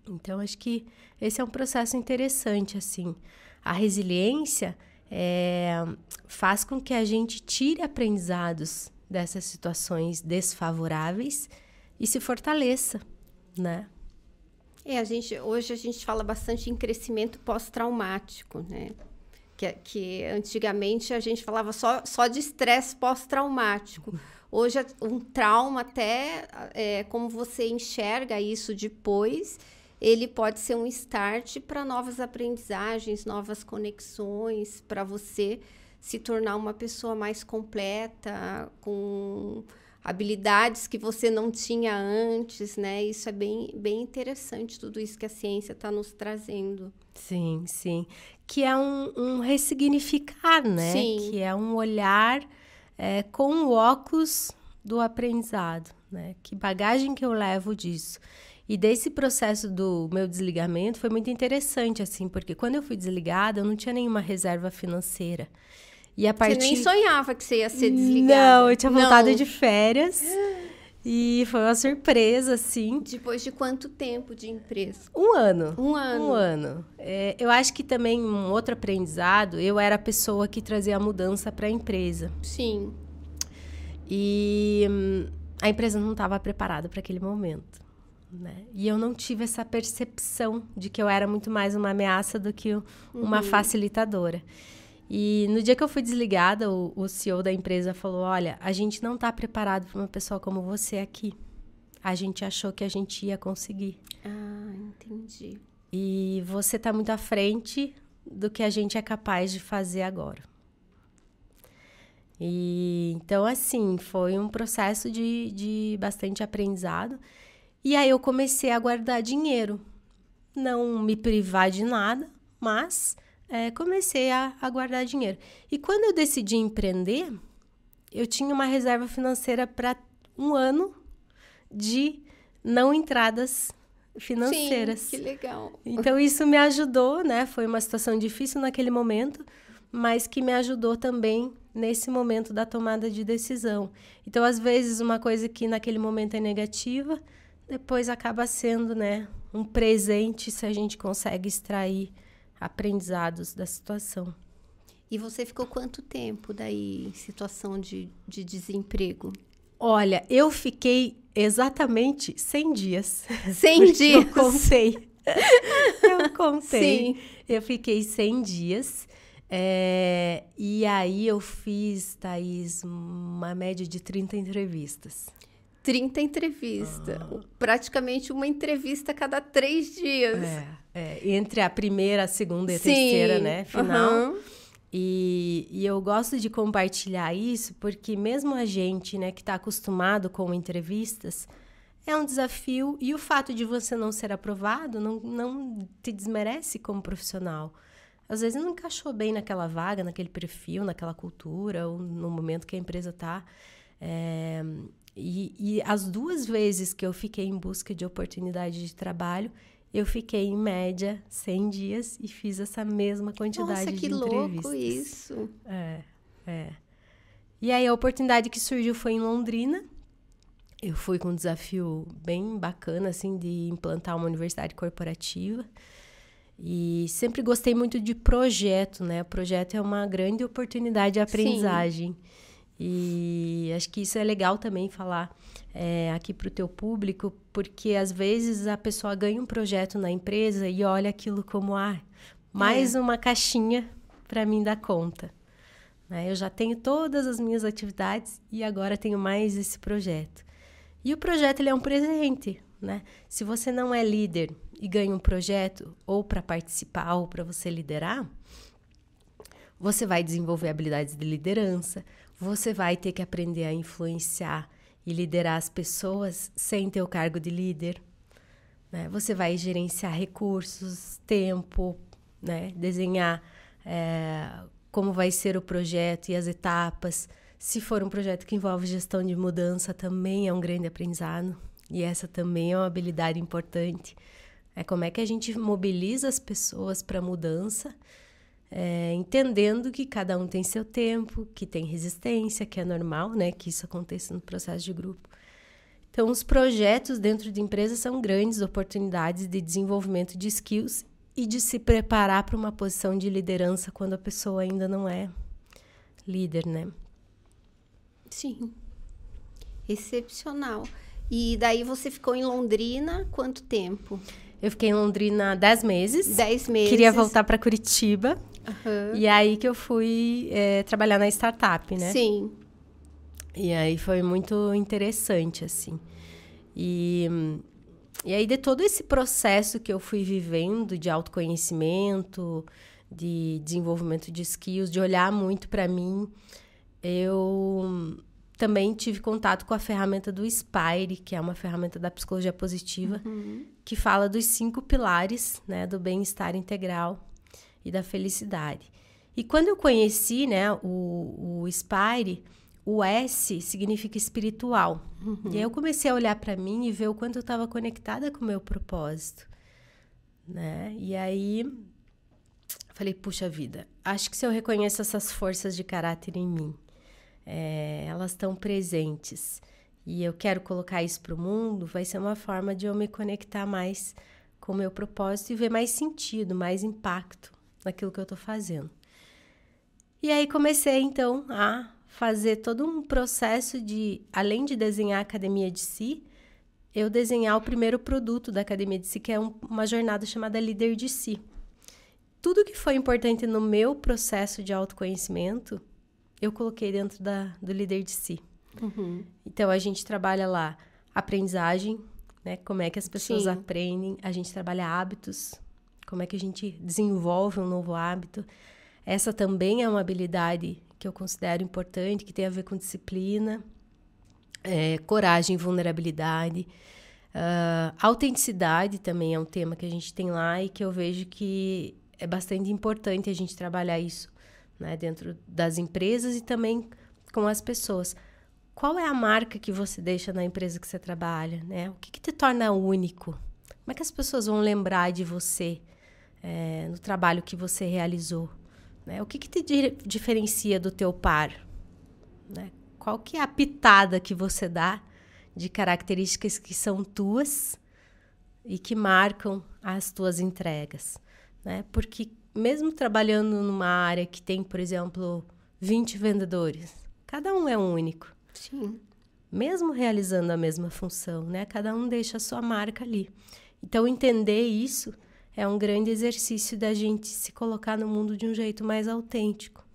Então, acho que esse é um processo interessante, assim. A resiliência é, faz com que a gente tire aprendizados dessas situações desfavoráveis e se fortaleça, né? É, a gente, hoje a gente fala bastante em crescimento pós-traumático, né? Que, que antigamente a gente falava só, só de estresse pós-traumático. Hoje, um trauma, até é, como você enxerga isso depois, ele pode ser um start para novas aprendizagens, novas conexões, para você se tornar uma pessoa mais completa, com habilidades que você não tinha antes, né? Isso é bem, bem interessante, tudo isso que a ciência está nos trazendo. Sim, sim. Que é um, um ressignificar, né? Sim. Que é um olhar é, com o óculos do aprendizado, né? Que bagagem que eu levo disso? E desse processo do meu desligamento foi muito interessante, assim, porque quando eu fui desligada, eu não tinha nenhuma reserva financeira. E a partir... Você nem sonhava que você ia ser desligada. Não, eu tinha voltado não. de férias. E foi uma surpresa, assim. Depois de quanto tempo de empresa? Um ano. Um ano. Um ano. É, eu acho que também um outro aprendizado, eu era a pessoa que trazia a mudança para a empresa. Sim. E hum, a empresa não estava preparada para aquele momento. Né? E eu não tive essa percepção de que eu era muito mais uma ameaça do que uma uhum. facilitadora. E no dia que eu fui desligada, o, o CEO da empresa falou: Olha, a gente não está preparado para uma pessoa como você aqui. A gente achou que a gente ia conseguir. Ah, entendi. E você está muito à frente do que a gente é capaz de fazer agora. E então, assim, foi um processo de, de bastante aprendizado. E aí eu comecei a guardar dinheiro. Não me privar de nada, mas é, comecei a, a guardar dinheiro. E quando eu decidi empreender, eu tinha uma reserva financeira para um ano de não entradas financeiras. Sim, que legal. Então isso me ajudou, né? Foi uma situação difícil naquele momento, mas que me ajudou também nesse momento da tomada de decisão. Então, às vezes, uma coisa que naquele momento é negativa, depois acaba sendo, né, um presente se a gente consegue extrair aprendizados da situação. E você ficou quanto tempo daí em situação de, de desemprego? Olha, eu fiquei exatamente 100 dias. 100 dias? Eu contei. eu contei. Sim. Eu fiquei 100 dias. É, e aí eu fiz, Thaís, uma média de 30 entrevistas. 30 entrevistas. Uhum. Praticamente uma entrevista a cada três dias. É, é, entre a primeira, a segunda e a Sim. terceira, né? Final. Uhum. E, e, eu gosto de compartilhar isso porque mesmo a gente, né, que está acostumado com entrevistas, é um desafio e o fato de você não ser aprovado não, não te desmerece como profissional. Às vezes não encaixou bem naquela vaga, naquele perfil, naquela cultura ou no momento que a empresa está. É, E, e as duas vezes que eu fiquei em busca de oportunidade de trabalho, eu fiquei em média 100 dias e fiz essa mesma quantidade Nossa, que de entrevistas. louco isso. É, é. E aí a oportunidade que surgiu foi em Londrina. Eu fui com um desafio bem bacana, assim, de implantar uma universidade corporativa. E sempre gostei muito de projeto, né? O projeto é uma grande oportunidade de aprendizagem. Sim. E acho que isso é legal também falar é, aqui para o teu público, porque às vezes a pessoa ganha um projeto na empresa e olha aquilo como ah, mais é. uma caixinha para mim dar conta. Né? Eu já tenho todas as minhas atividades e agora tenho mais esse projeto. E o projeto ele é um presente, né? Se você não é líder e ganha um projeto ou para participar ou para você liderar, você vai desenvolver habilidades de liderança, você vai ter que aprender a influenciar e liderar as pessoas sem ter o cargo de líder. Né? Você vai gerenciar recursos, tempo, né? desenhar é, como vai ser o projeto e as etapas. Se for um projeto que envolve gestão de mudança, também é um grande aprendizado. E essa também é uma habilidade importante. É como é que a gente mobiliza as pessoas para mudança é, entendendo que cada um tem seu tempo, que tem resistência, que é normal, né, que isso aconteça no processo de grupo. Então, os projetos dentro de empresas são grandes oportunidades de desenvolvimento de skills e de se preparar para uma posição de liderança quando a pessoa ainda não é líder, né? Sim. Excepcional. E daí você ficou em Londrina quanto tempo? Eu fiquei em Londrina 10 meses. 10 meses. Queria voltar para Curitiba. Uhum. E aí que eu fui é, trabalhar na startup, né? Sim. E aí foi muito interessante, assim. E, e aí, de todo esse processo que eu fui vivendo de autoconhecimento, de desenvolvimento de skills, de olhar muito para mim, eu também tive contato com a ferramenta do Spire, que é uma ferramenta da psicologia positiva, uhum. que fala dos cinco pilares né, do bem-estar integral e da felicidade. E quando eu conheci, né, o, o Spire, o S significa espiritual. Uhum. E aí eu comecei a olhar para mim e ver o quanto eu estava conectada com o meu propósito, né? E aí falei, puxa vida, acho que se eu reconheço essas forças de caráter em mim, é, elas estão presentes e eu quero colocar isso para o mundo, vai ser uma forma de eu me conectar mais com o meu propósito e ver mais sentido, mais impacto naquilo que eu estou fazendo. E aí comecei então a fazer todo um processo de, além de desenhar a academia de si, eu desenhar o primeiro produto da academia de si, que é um, uma jornada chamada Líder de Si. Tudo que foi importante no meu processo de autoconhecimento, eu coloquei dentro da, do Líder de Si. Uhum. Então a gente trabalha lá aprendizagem, né? Como é que as pessoas Sim. aprendem? A gente trabalha hábitos, como é que a gente desenvolve um novo hábito. Essa também é uma habilidade que eu considero importante, que tem a ver com disciplina, é, coragem vulnerabilidade. Uh, autenticidade também é um tema que a gente tem lá e que eu vejo que é bastante importante a gente trabalhar isso né, dentro das empresas e também com as pessoas. Qual é a marca que você deixa na empresa que você trabalha? Né? O que, que te torna único? Como é que as pessoas vão lembrar de você? É, no trabalho que você realizou? Né? O que, que te di diferencia do teu par? Né? Qual que é a pitada que você dá de características que são tuas e que marcam as tuas entregas? Né? Porque mesmo trabalhando numa área que tem, por exemplo, 20 vendedores, cada um é único. Sim. Mesmo realizando a mesma função, né? Cada um deixa a sua marca ali. Então, entender isso é um grande exercício da gente se colocar no mundo de um jeito mais autêntico.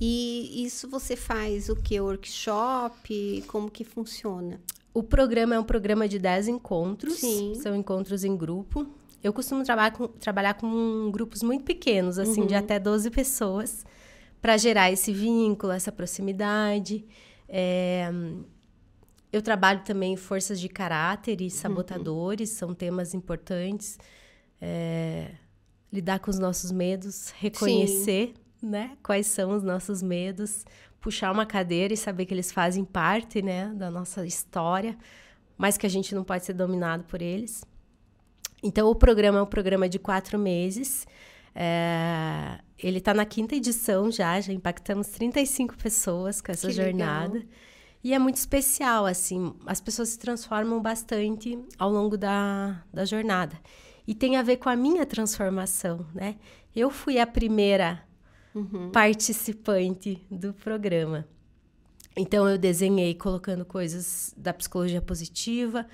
E isso você faz o que? Workshop? Como que funciona? O programa é um programa de 10 encontros. Sim. São encontros em grupo. Eu costumo trabalhar com, trabalhar com grupos muito pequenos, assim, uhum. de até 12 pessoas, para gerar esse vínculo, essa proximidade. É, eu trabalho também forças de caráter e sabotadores, uhum. são temas importantes. É, lidar com os nossos medos, reconhecer né? Quais são os nossos medos, puxar uma cadeira e saber que eles fazem parte, né, da nossa história, mas que a gente não pode ser dominado por eles. Então, o programa é um programa de quatro meses. É, ele está na quinta edição já, já impactamos 35 pessoas com essa que jornada. Legal. E é muito especial, assim, as pessoas se transformam bastante ao longo da, da jornada. E tem a ver com a minha transformação, né? Eu fui a primeira uhum. participante do programa. Então, eu desenhei colocando coisas da psicologia positiva,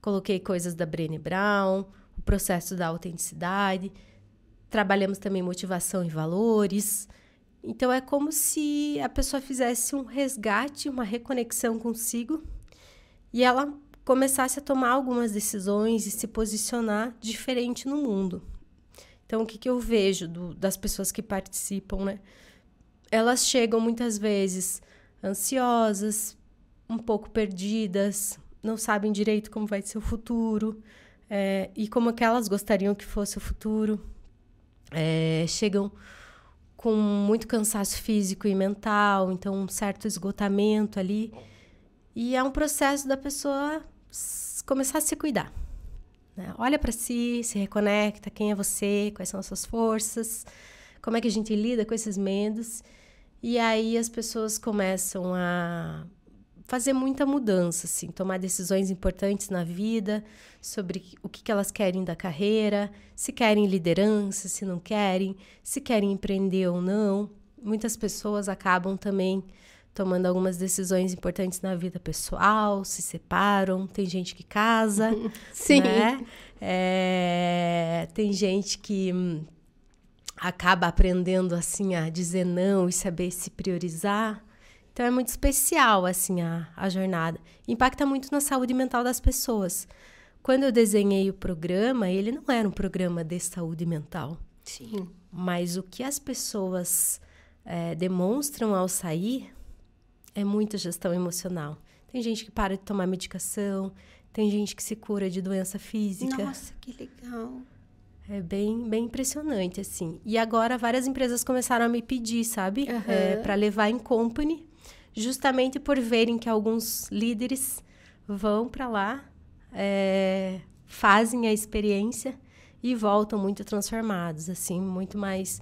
coloquei coisas da Brené Brown, o processo da autenticidade, trabalhamos também motivação e valores. Então, é como se a pessoa fizesse um resgate, uma reconexão consigo e ela começasse a tomar algumas decisões e se posicionar diferente no mundo. Então, o que, que eu vejo do, das pessoas que participam, né? Elas chegam muitas vezes ansiosas, um pouco perdidas, não sabem direito como vai ser o futuro é, e como que elas gostariam que fosse o futuro. É, chegam com muito cansaço físico e mental, então um certo esgotamento ali. E é um processo da pessoa começar a se cuidar. Né? Olha para si, se reconecta, quem é você, quais são as suas forças, como é que a gente lida com esses medos. E aí as pessoas começam a fazer muita mudança, assim, tomar decisões importantes na vida sobre o que, que elas querem da carreira, se querem liderança, se não querem, se querem empreender ou não. Muitas pessoas acabam também tomando algumas decisões importantes na vida pessoal, se separam, tem gente que casa, Sim. Né? É, tem gente que hum, acaba aprendendo assim a dizer não e saber se priorizar. Então é muito especial assim a, a jornada. Impacta muito na saúde mental das pessoas. Quando eu desenhei o programa, ele não era um programa de saúde mental. Sim. Mas o que as pessoas é, demonstram ao sair é muita gestão emocional. Tem gente que para de tomar medicação, tem gente que se cura de doença física. Nossa, que legal. É bem, bem impressionante, assim. E agora várias empresas começaram a me pedir, sabe? Uhum. É, para levar em company, justamente por verem que alguns líderes vão para lá, é, fazem a experiência e voltam muito transformados, assim, muito mais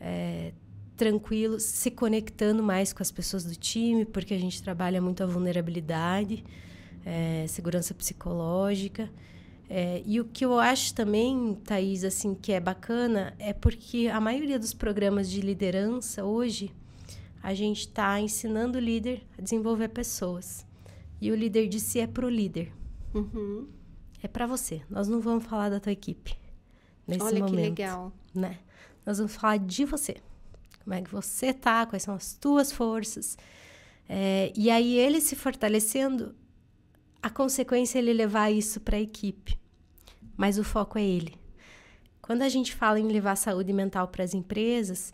é, tranquilos, se conectando mais com as pessoas do time, porque a gente trabalha muito a vulnerabilidade, é, segurança psicológica. É, e o que eu acho também, Thaís, assim, que é bacana, é porque a maioria dos programas de liderança hoje, a gente está ensinando o líder a desenvolver pessoas. E o líder de si é pro líder. Uhum. É para você. Nós não vamos falar da tua equipe nesse Olha momento. Olha que legal. Né? Nós vamos falar de você como é que você tá, quais são as tuas forças. É, e aí ele se fortalecendo, a consequência é ele levar isso para a equipe. Mas o foco é ele. Quando a gente fala em levar saúde mental para as empresas,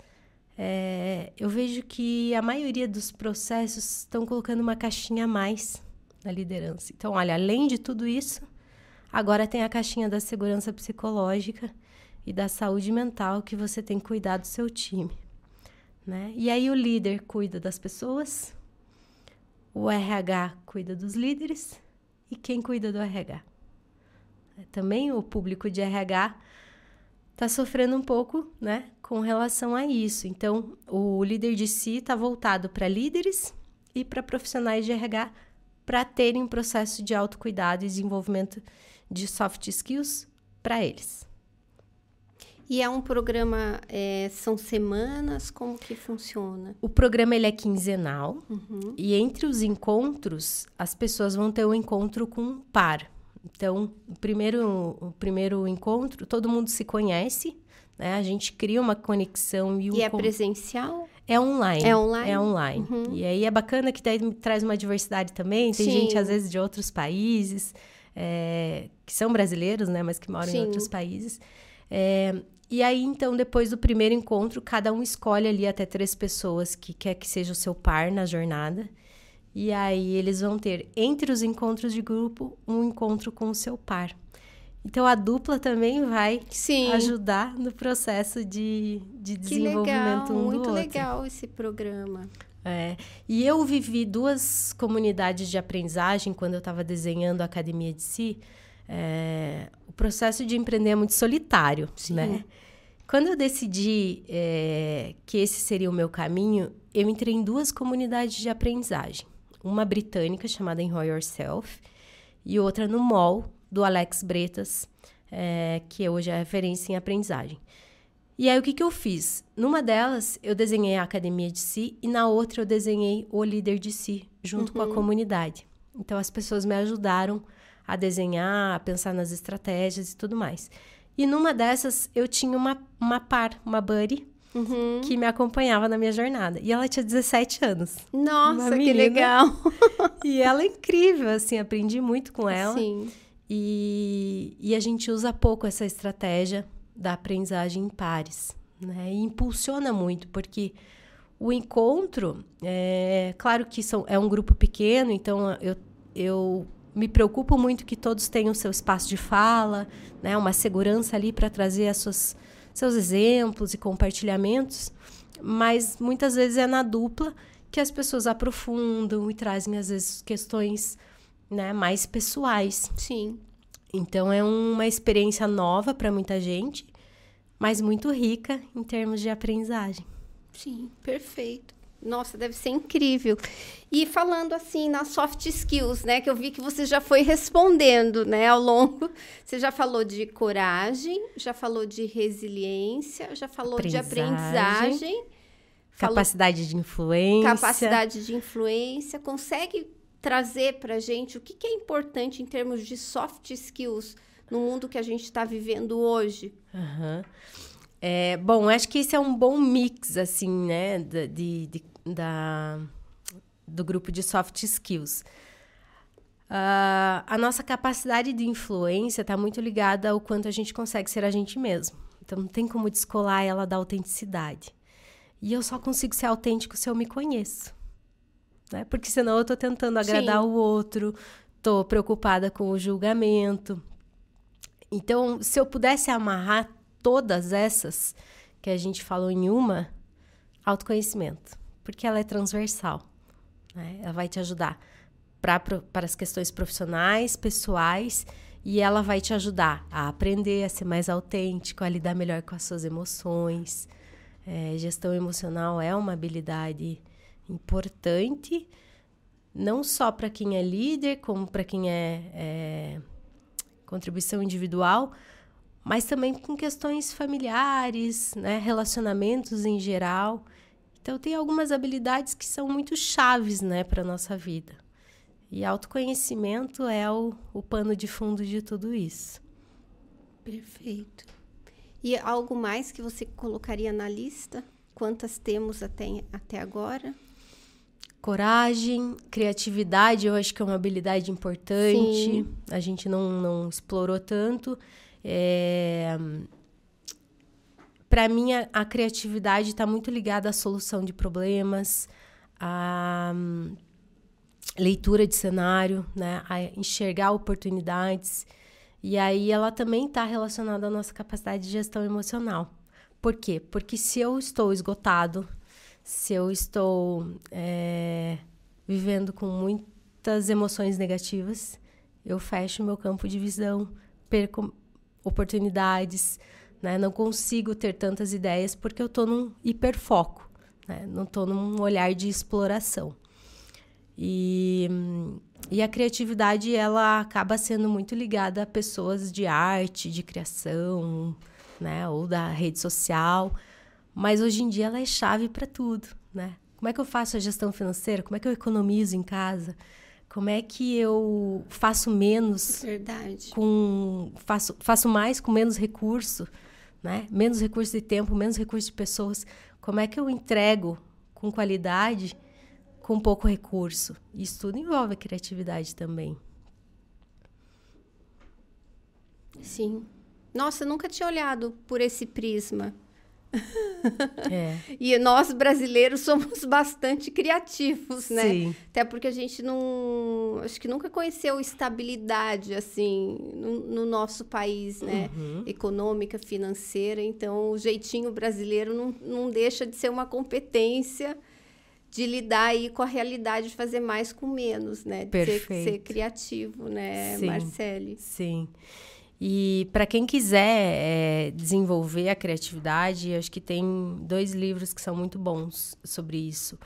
é, eu vejo que a maioria dos processos estão colocando uma caixinha a mais na liderança. Então, olha, além de tudo isso, agora tem a caixinha da segurança psicológica e da saúde mental que você tem que cuidar do seu time. Né? E aí o líder cuida das pessoas, o RH cuida dos líderes e quem cuida do RH? Também o público de RH está sofrendo um pouco, né, com relação a isso. Então, o líder de si está voltado para líderes e para profissionais de RH para terem um processo de autocuidado e desenvolvimento de soft skills para eles. E é um programa, é, são semanas, como que funciona? O programa ele é quinzenal uhum. e entre os encontros, as pessoas vão ter um encontro com um par. Então, o primeiro, o primeiro encontro, todo mundo se conhece, né? A gente cria uma conexão e, e é presencial? É online. É online? É online. Uhum. E aí é bacana que daí traz uma diversidade também. Tem Sim. gente, às vezes, de outros países, é, que são brasileiros, né? Mas que moram Sim. em outros países. É, e aí, então, depois do primeiro encontro, cada um escolhe ali até três pessoas que quer que seja o seu par na jornada. E aí eles vão ter, entre os encontros de grupo, um encontro com o seu par. Então a dupla também vai Sim. ajudar no processo de, de Que legal, desenvolvimento um muito do outro. legal esse programa. É, e eu vivi duas comunidades de aprendizagem quando eu estava desenhando a academia de si. É, o processo de empreender é muito solitário, Sim. né? Quando eu decidi é, que esse seria o meu caminho, eu entrei em duas comunidades de aprendizagem. Uma britânica, chamada Enjoy Yourself, e outra no MOL, do Alex Bretas, é, que hoje é referência em aprendizagem. E aí, o que, que eu fiz? Numa delas, eu desenhei a academia de si, e na outra, eu desenhei o líder de si, junto com a comunidade. Então, as pessoas me ajudaram a desenhar, a pensar nas estratégias e tudo mais. E numa dessas, eu tinha uma, uma par, uma buddy, Uhum. que me acompanhava na minha jornada. E ela tinha 17 anos. Nossa, que legal. E ela é incrível, assim, aprendi muito com ela. Sim. E, e a gente usa pouco essa estratégia da aprendizagem em pares, né? E impulsiona muito, porque o encontro, é claro que são, é um grupo pequeno, então eu, eu me preocupo muito que todos tenham seu espaço de fala, né? Uma segurança ali para trazer as suas, seus exemplos e compartilhamentos, mas muitas vezes é na dupla que as pessoas aprofundam e trazem às vezes questões né, mais pessoais. Sim. Então é uma experiência nova para muita gente, mas muito rica em termos de aprendizagem. Sim, perfeito. Nossa, deve ser incrível. E falando assim nas soft skills, né, que eu vi que você já foi respondendo, né, ao longo. Você já falou de coragem, já falou de resiliência, já falou de Aprendizagem. aprendizagem, falou Capacidade de influência. capacidade de influência. Consegue trazer para gente o que, que é importante em termos de soft skills no mundo que a gente está vivendo hoje? Aham. É, bom, acho que esse é um bom mix, assim, né, da- de, de- da, do grupo de soft skills. Ah, a nossa capacidade de influência está muito ligada ao quanto a gente consegue ser a gente mesmo. Então, não tem como descolar ela da autenticidade. E eu só consigo ser autêntico se eu me conheço. Né? Porque senão eu estou tentando agradar Sim. o outro, estou preocupada com o julgamento. Então, se eu pudesse amarrar todas essas que a gente falou em uma, autoconhecimento, porque ela é transversal. né? Ela vai te ajudar pra, para as questões profissionais, pessoais, e ela vai te ajudar a aprender a ser mais autêntico, a lidar melhor com as suas emoções. É, gestão emocional é uma habilidade importante, não só para quem é líder, como para quem é, é contribuição individual, mas também com questões familiares, né, relacionamentos em geral. Então tem algumas habilidades que são muito chaves, né, para nossa vida. E autoconhecimento é o, o pano de fundo de tudo isso. Perfeito. E algo mais que você colocaria na lista? Quantas temos até, até agora? Coragem, criatividade, eu acho que é uma habilidade importante. Sim. A gente não, não explorou tanto. É... Para mim, a, a criatividade está muito ligada à solução de problemas, à hum, leitura de cenário, né? a enxergar oportunidades. E aí ela também está relacionada à nossa capacidade de gestão emocional. Por quê? Porque se eu estou esgotado, se eu estou é, vivendo com muitas emoções negativas, eu fecho meu campo de visão, perco oportunidades, né? não consigo ter tantas ideias porque eu estou num hiperfoco, né? não estou num olhar de exploração. E, e a criatividade ela acaba sendo muito ligada a pessoas de arte, de criação, né? ou da rede social. Mas hoje em dia ela é chave para tudo, né? Como é que eu faço a gestão financeira? Como é que eu economizo em casa? Como é que eu faço menos Verdade. com faço, faço mais com menos recurso, né? Menos recurso de tempo, menos recurso de pessoas. Como é que eu entrego com qualidade com pouco recurso? Isso tudo envolve a criatividade também. Sim. Nossa, nunca tinha olhado por esse prisma. É. E nós brasileiros somos bastante criativos, né? Sim. Até porque a gente não. Acho que nunca conheceu estabilidade, assim, no, no nosso país, né? Uhum. Econômica, financeira. Então, o jeitinho brasileiro não, não deixa de ser uma competência de lidar aí com a realidade de fazer mais com menos, né? De Perfeito. Ser, ser criativo, né, Sim. Marcele? Sim. E para quem quiser é, desenvolver a criatividade, acho que tem dois livros que são muito bons sobre isso.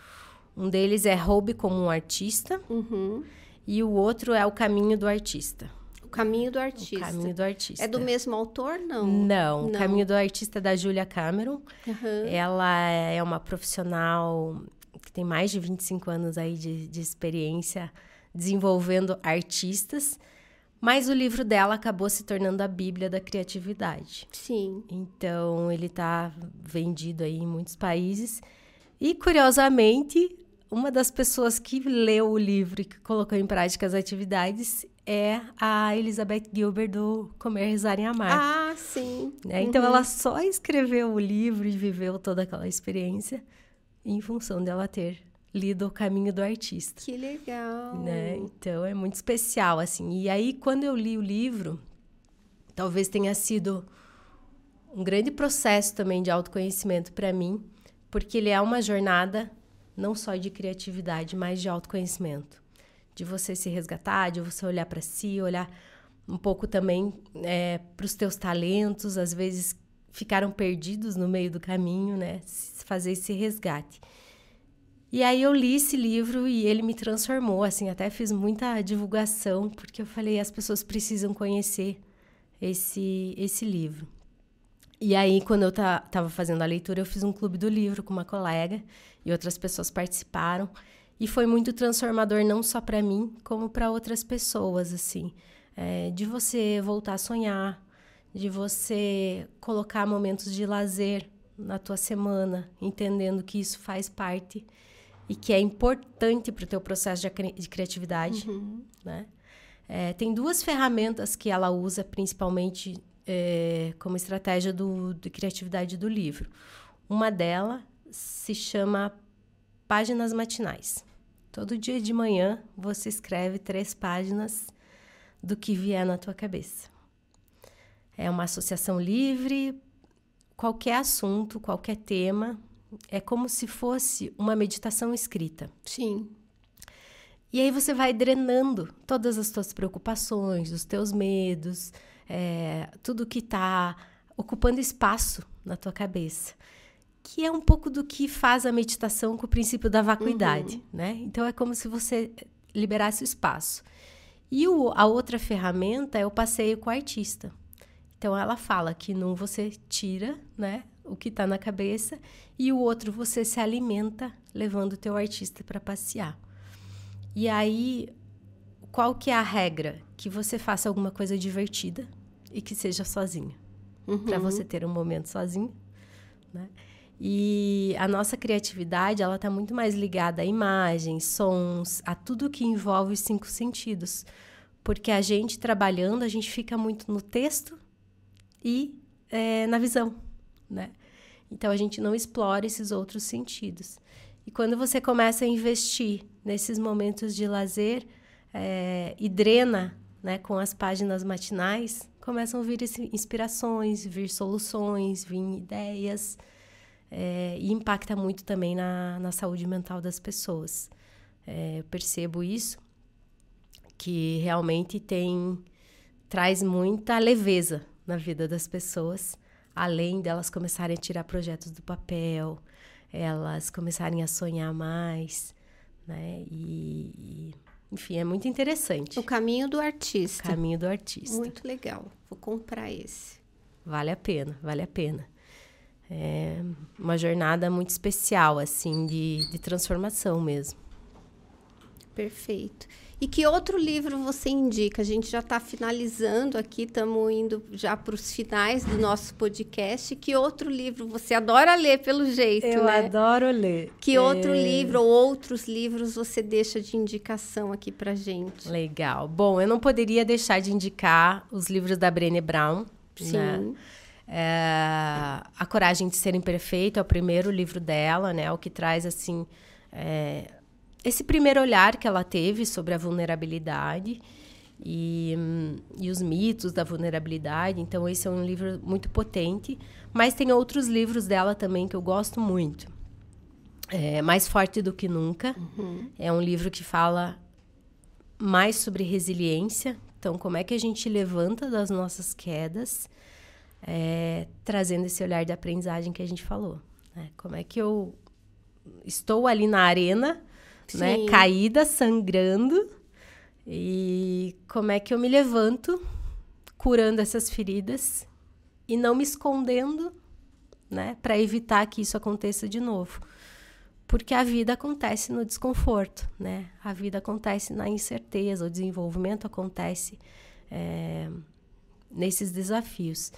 Um deles é Roube como um Artista uhum. e o outro é O Caminho do Artista. O Caminho do Artista. O Caminho do Artista. É do mesmo autor, não? Não. O Caminho do Artista é da Julia Cameron. Uhum. Ela é uma profissional que tem mais de 25 anos aí de, de experiência desenvolvendo artistas. Mas o livro dela acabou se tornando a Bíblia da criatividade. Sim. Então, ele está vendido aí em muitos países. E, curiosamente, uma das pessoas que leu o livro e que colocou em prática as atividades é a Elizabeth Gilbert do Comer, Rezar e Amar. Ah, sim. Né? Então, uhum. ela só escreveu o livro e viveu toda aquela experiência em função dela ter lido O Caminho do Artista. Que legal! Né? Então é muito especial, assim. E aí, quando eu li o livro, talvez tenha sido um grande processo também de autoconhecimento para mim, porque ele é uma jornada não só de criatividade, mas de autoconhecimento. De você se resgatar, de você olhar para si, olhar um pouco também é, para os teus talentos, às vezes ficaram perdidos no meio do caminho, né? Fazer esse resgate. E aí eu li esse livro e ele me transformou, assim, até fiz muita divulgação, porque eu falei, as pessoas precisam conhecer esse, esse livro. E aí, quando eu estava fazendo a leitura, eu fiz um clube do livro com uma colega e outras pessoas participaram. E foi muito transformador, não só para mim, como para outras pessoas, assim. É, de você voltar a sonhar, de você colocar momentos de lazer na tua semana, entendendo que isso faz parte e que é importante para o teu processo de, de criatividade, uhum. né? É, tem duas ferramentas que ela usa principalmente é, como estratégia do, de criatividade do livro. Uma delas se chama páginas matinais. Todo dia de manhã você escreve três páginas do que vier na tua cabeça. É uma associação livre, qualquer assunto, qualquer tema, é como se fosse uma meditação escrita. Sim. E aí você vai drenando todas as tuas preocupações, os teus medos, é, tudo que está ocupando espaço na tua cabeça. Que é um pouco do que faz a meditação com o princípio da vacuidade, uhum. né? Então é como se você liberasse o espaço. E o, a outra ferramenta é o passeio com o artista. Então ela fala que num você tira, né, o que está na cabeça, e o outro você se alimenta levando o teu artista para passear. E aí, qual que é a regra? Que você faça alguma coisa divertida e que seja sozinho. Uhum. Para você ter um momento sozinho, né? E a nossa criatividade, ela está muito mais ligada a imagens, sons, a tudo que envolve os cinco sentidos. Porque a gente trabalhando, a gente fica muito no texto e é, na visão né? Então a gente não explora esses outros sentidos. E quando você começa a investir nesses momentos de lazer é, e drena né, com as páginas matinais, começam a vir inspirações, vir soluções, vir ideias. É, e impacta muito também na, na saúde mental das pessoas. É, eu percebo isso, que realmente tem traz muita leveza na vida das pessoas além delas começarem a tirar projetos do papel, elas começarem a sonhar mais, né? E, e, enfim, é muito interessante. O caminho do artista. O caminho do artista. Muito legal. Vou comprar esse. Vale a pena, vale a pena. É uma jornada muito especial, assim, de, de transformação mesmo. Perfeito. E que outro livro você indica? A gente já está finalizando aqui, estamos indo já para os finais do nosso podcast. Que outro livro você adora ler, pelo jeito? Eu né? adoro ler. Que é... outro livro ou outros livros você deixa de indicação aqui para gente? Legal. Bom, eu não poderia deixar de indicar os livros da Brené Brown. Sim. Né? É, a Coragem de Ser Imperfeito é o primeiro livro dela, né? O que traz, assim, é, esse primeiro olhar que ela teve sobre a vulnerabilidade e, e os mitos da vulnerabilidade. Então, esse é um livro muito potente. Mas tem outros livros dela também que eu gosto muito. É, Mais Forte do que Nunca. Uhum. É um livro que fala mais sobre resiliência. Então, como é que a gente levanta das nossas quedas é, trazendo esse olhar de aprendizagem que a gente falou. Né? Como é que eu estou ali na arena, né, caída, sangrando, e como é que eu me levanto curando essas feridas e não me escondendo, né, para evitar que isso aconteça de novo. Porque a vida acontece no desconforto, né? A vida acontece na incerteza, o desenvolvimento acontece é, nesses desafios.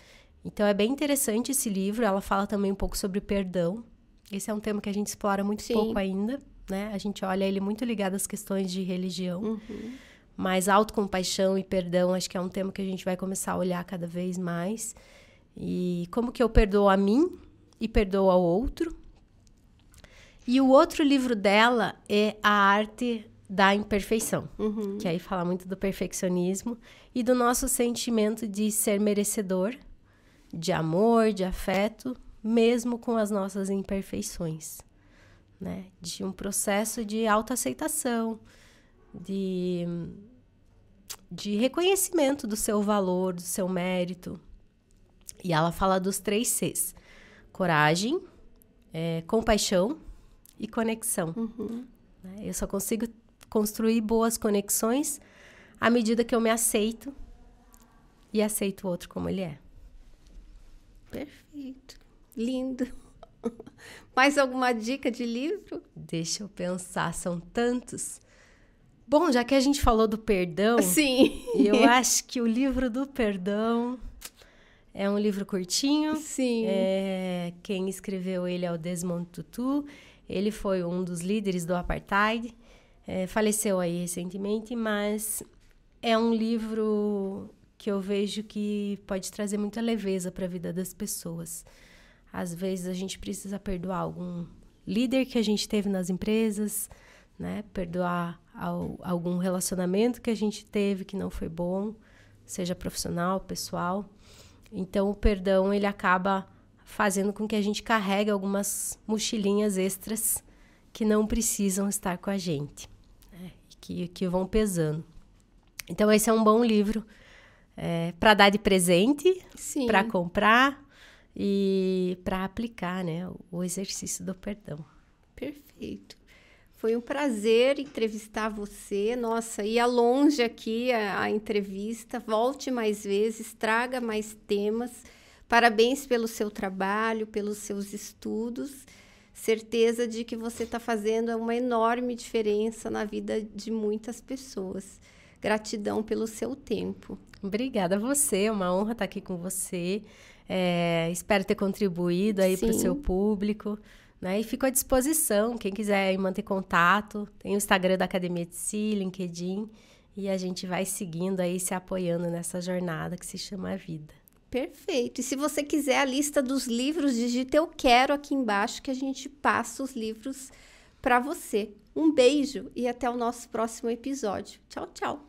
Então é bem interessante esse livro. Ela fala também um pouco sobre perdão. Esse é um tema que a gente explora muito Sim. pouco ainda, né? A gente olha ele muito ligado às questões de religião. Uhum. Mas autocompaixão e perdão, acho que é um tema que a gente vai começar a olhar cada vez mais. E como que eu perdoo a mim e perdoo ao outro. E o outro livro dela é A Arte da Imperfeição, uhum. que aí fala muito do perfeccionismo e do nosso sentimento de ser merecedor de amor, de afeto, mesmo com as nossas imperfeições, né? De um processo de autoaceitação, de de reconhecimento do seu valor, do seu mérito. E ela fala dos três Cs: coragem, é, compaixão e conexão. Uhum. Né? Eu só consigo construir boas conexões à medida que eu me aceito e aceito o outro como ele é. Perfeito. Lindo. Mais alguma dica de livro? Deixa eu pensar, são tantos. Bom, já que a gente falou do perdão, sim. eu acho que o livro do perdão é um livro curtinho. Sim. É, quem escreveu ele é o Desmond Tutu. Ele foi um dos líderes do apartheid. É, faleceu aí recentemente, mas é um livro que eu vejo que pode trazer muita leveza para a vida das pessoas. Às vezes a gente precisa perdoar algum líder que a gente teve nas empresas, né? Perdoar ao, algum relacionamento que a gente teve que não foi bom, seja profissional, pessoal. Então o perdão ele acaba fazendo com que a gente carregue algumas mochilinhas extras que não precisam estar com a gente, né? que, que vão pesando. Então esse é um bom livro é, para dar de presente, para comprar e para aplicar né, o exercício do perdão. Perfeito. Foi um prazer entrevistar você. Nossa, ia longe aqui a, a entrevista. Volte mais vezes, traga mais temas. Parabéns pelo seu trabalho, pelos seus estudos. Certeza de que você está fazendo uma enorme diferença na vida de muitas pessoas. Gratidão pelo seu tempo. Obrigada a você, é uma honra estar aqui com você. É, espero ter contribuído aí para o seu público. Né? E fico à disposição, quem quiser manter contato, tem o Instagram da Academia de Si, LinkedIn, e a gente vai seguindo aí, se apoiando nessa jornada que se chama a vida. Perfeito. E se você quiser a lista dos livros, digita eu quero aqui embaixo que a gente passa os livros para você. Um beijo e até o nosso próximo episódio. Tchau, tchau.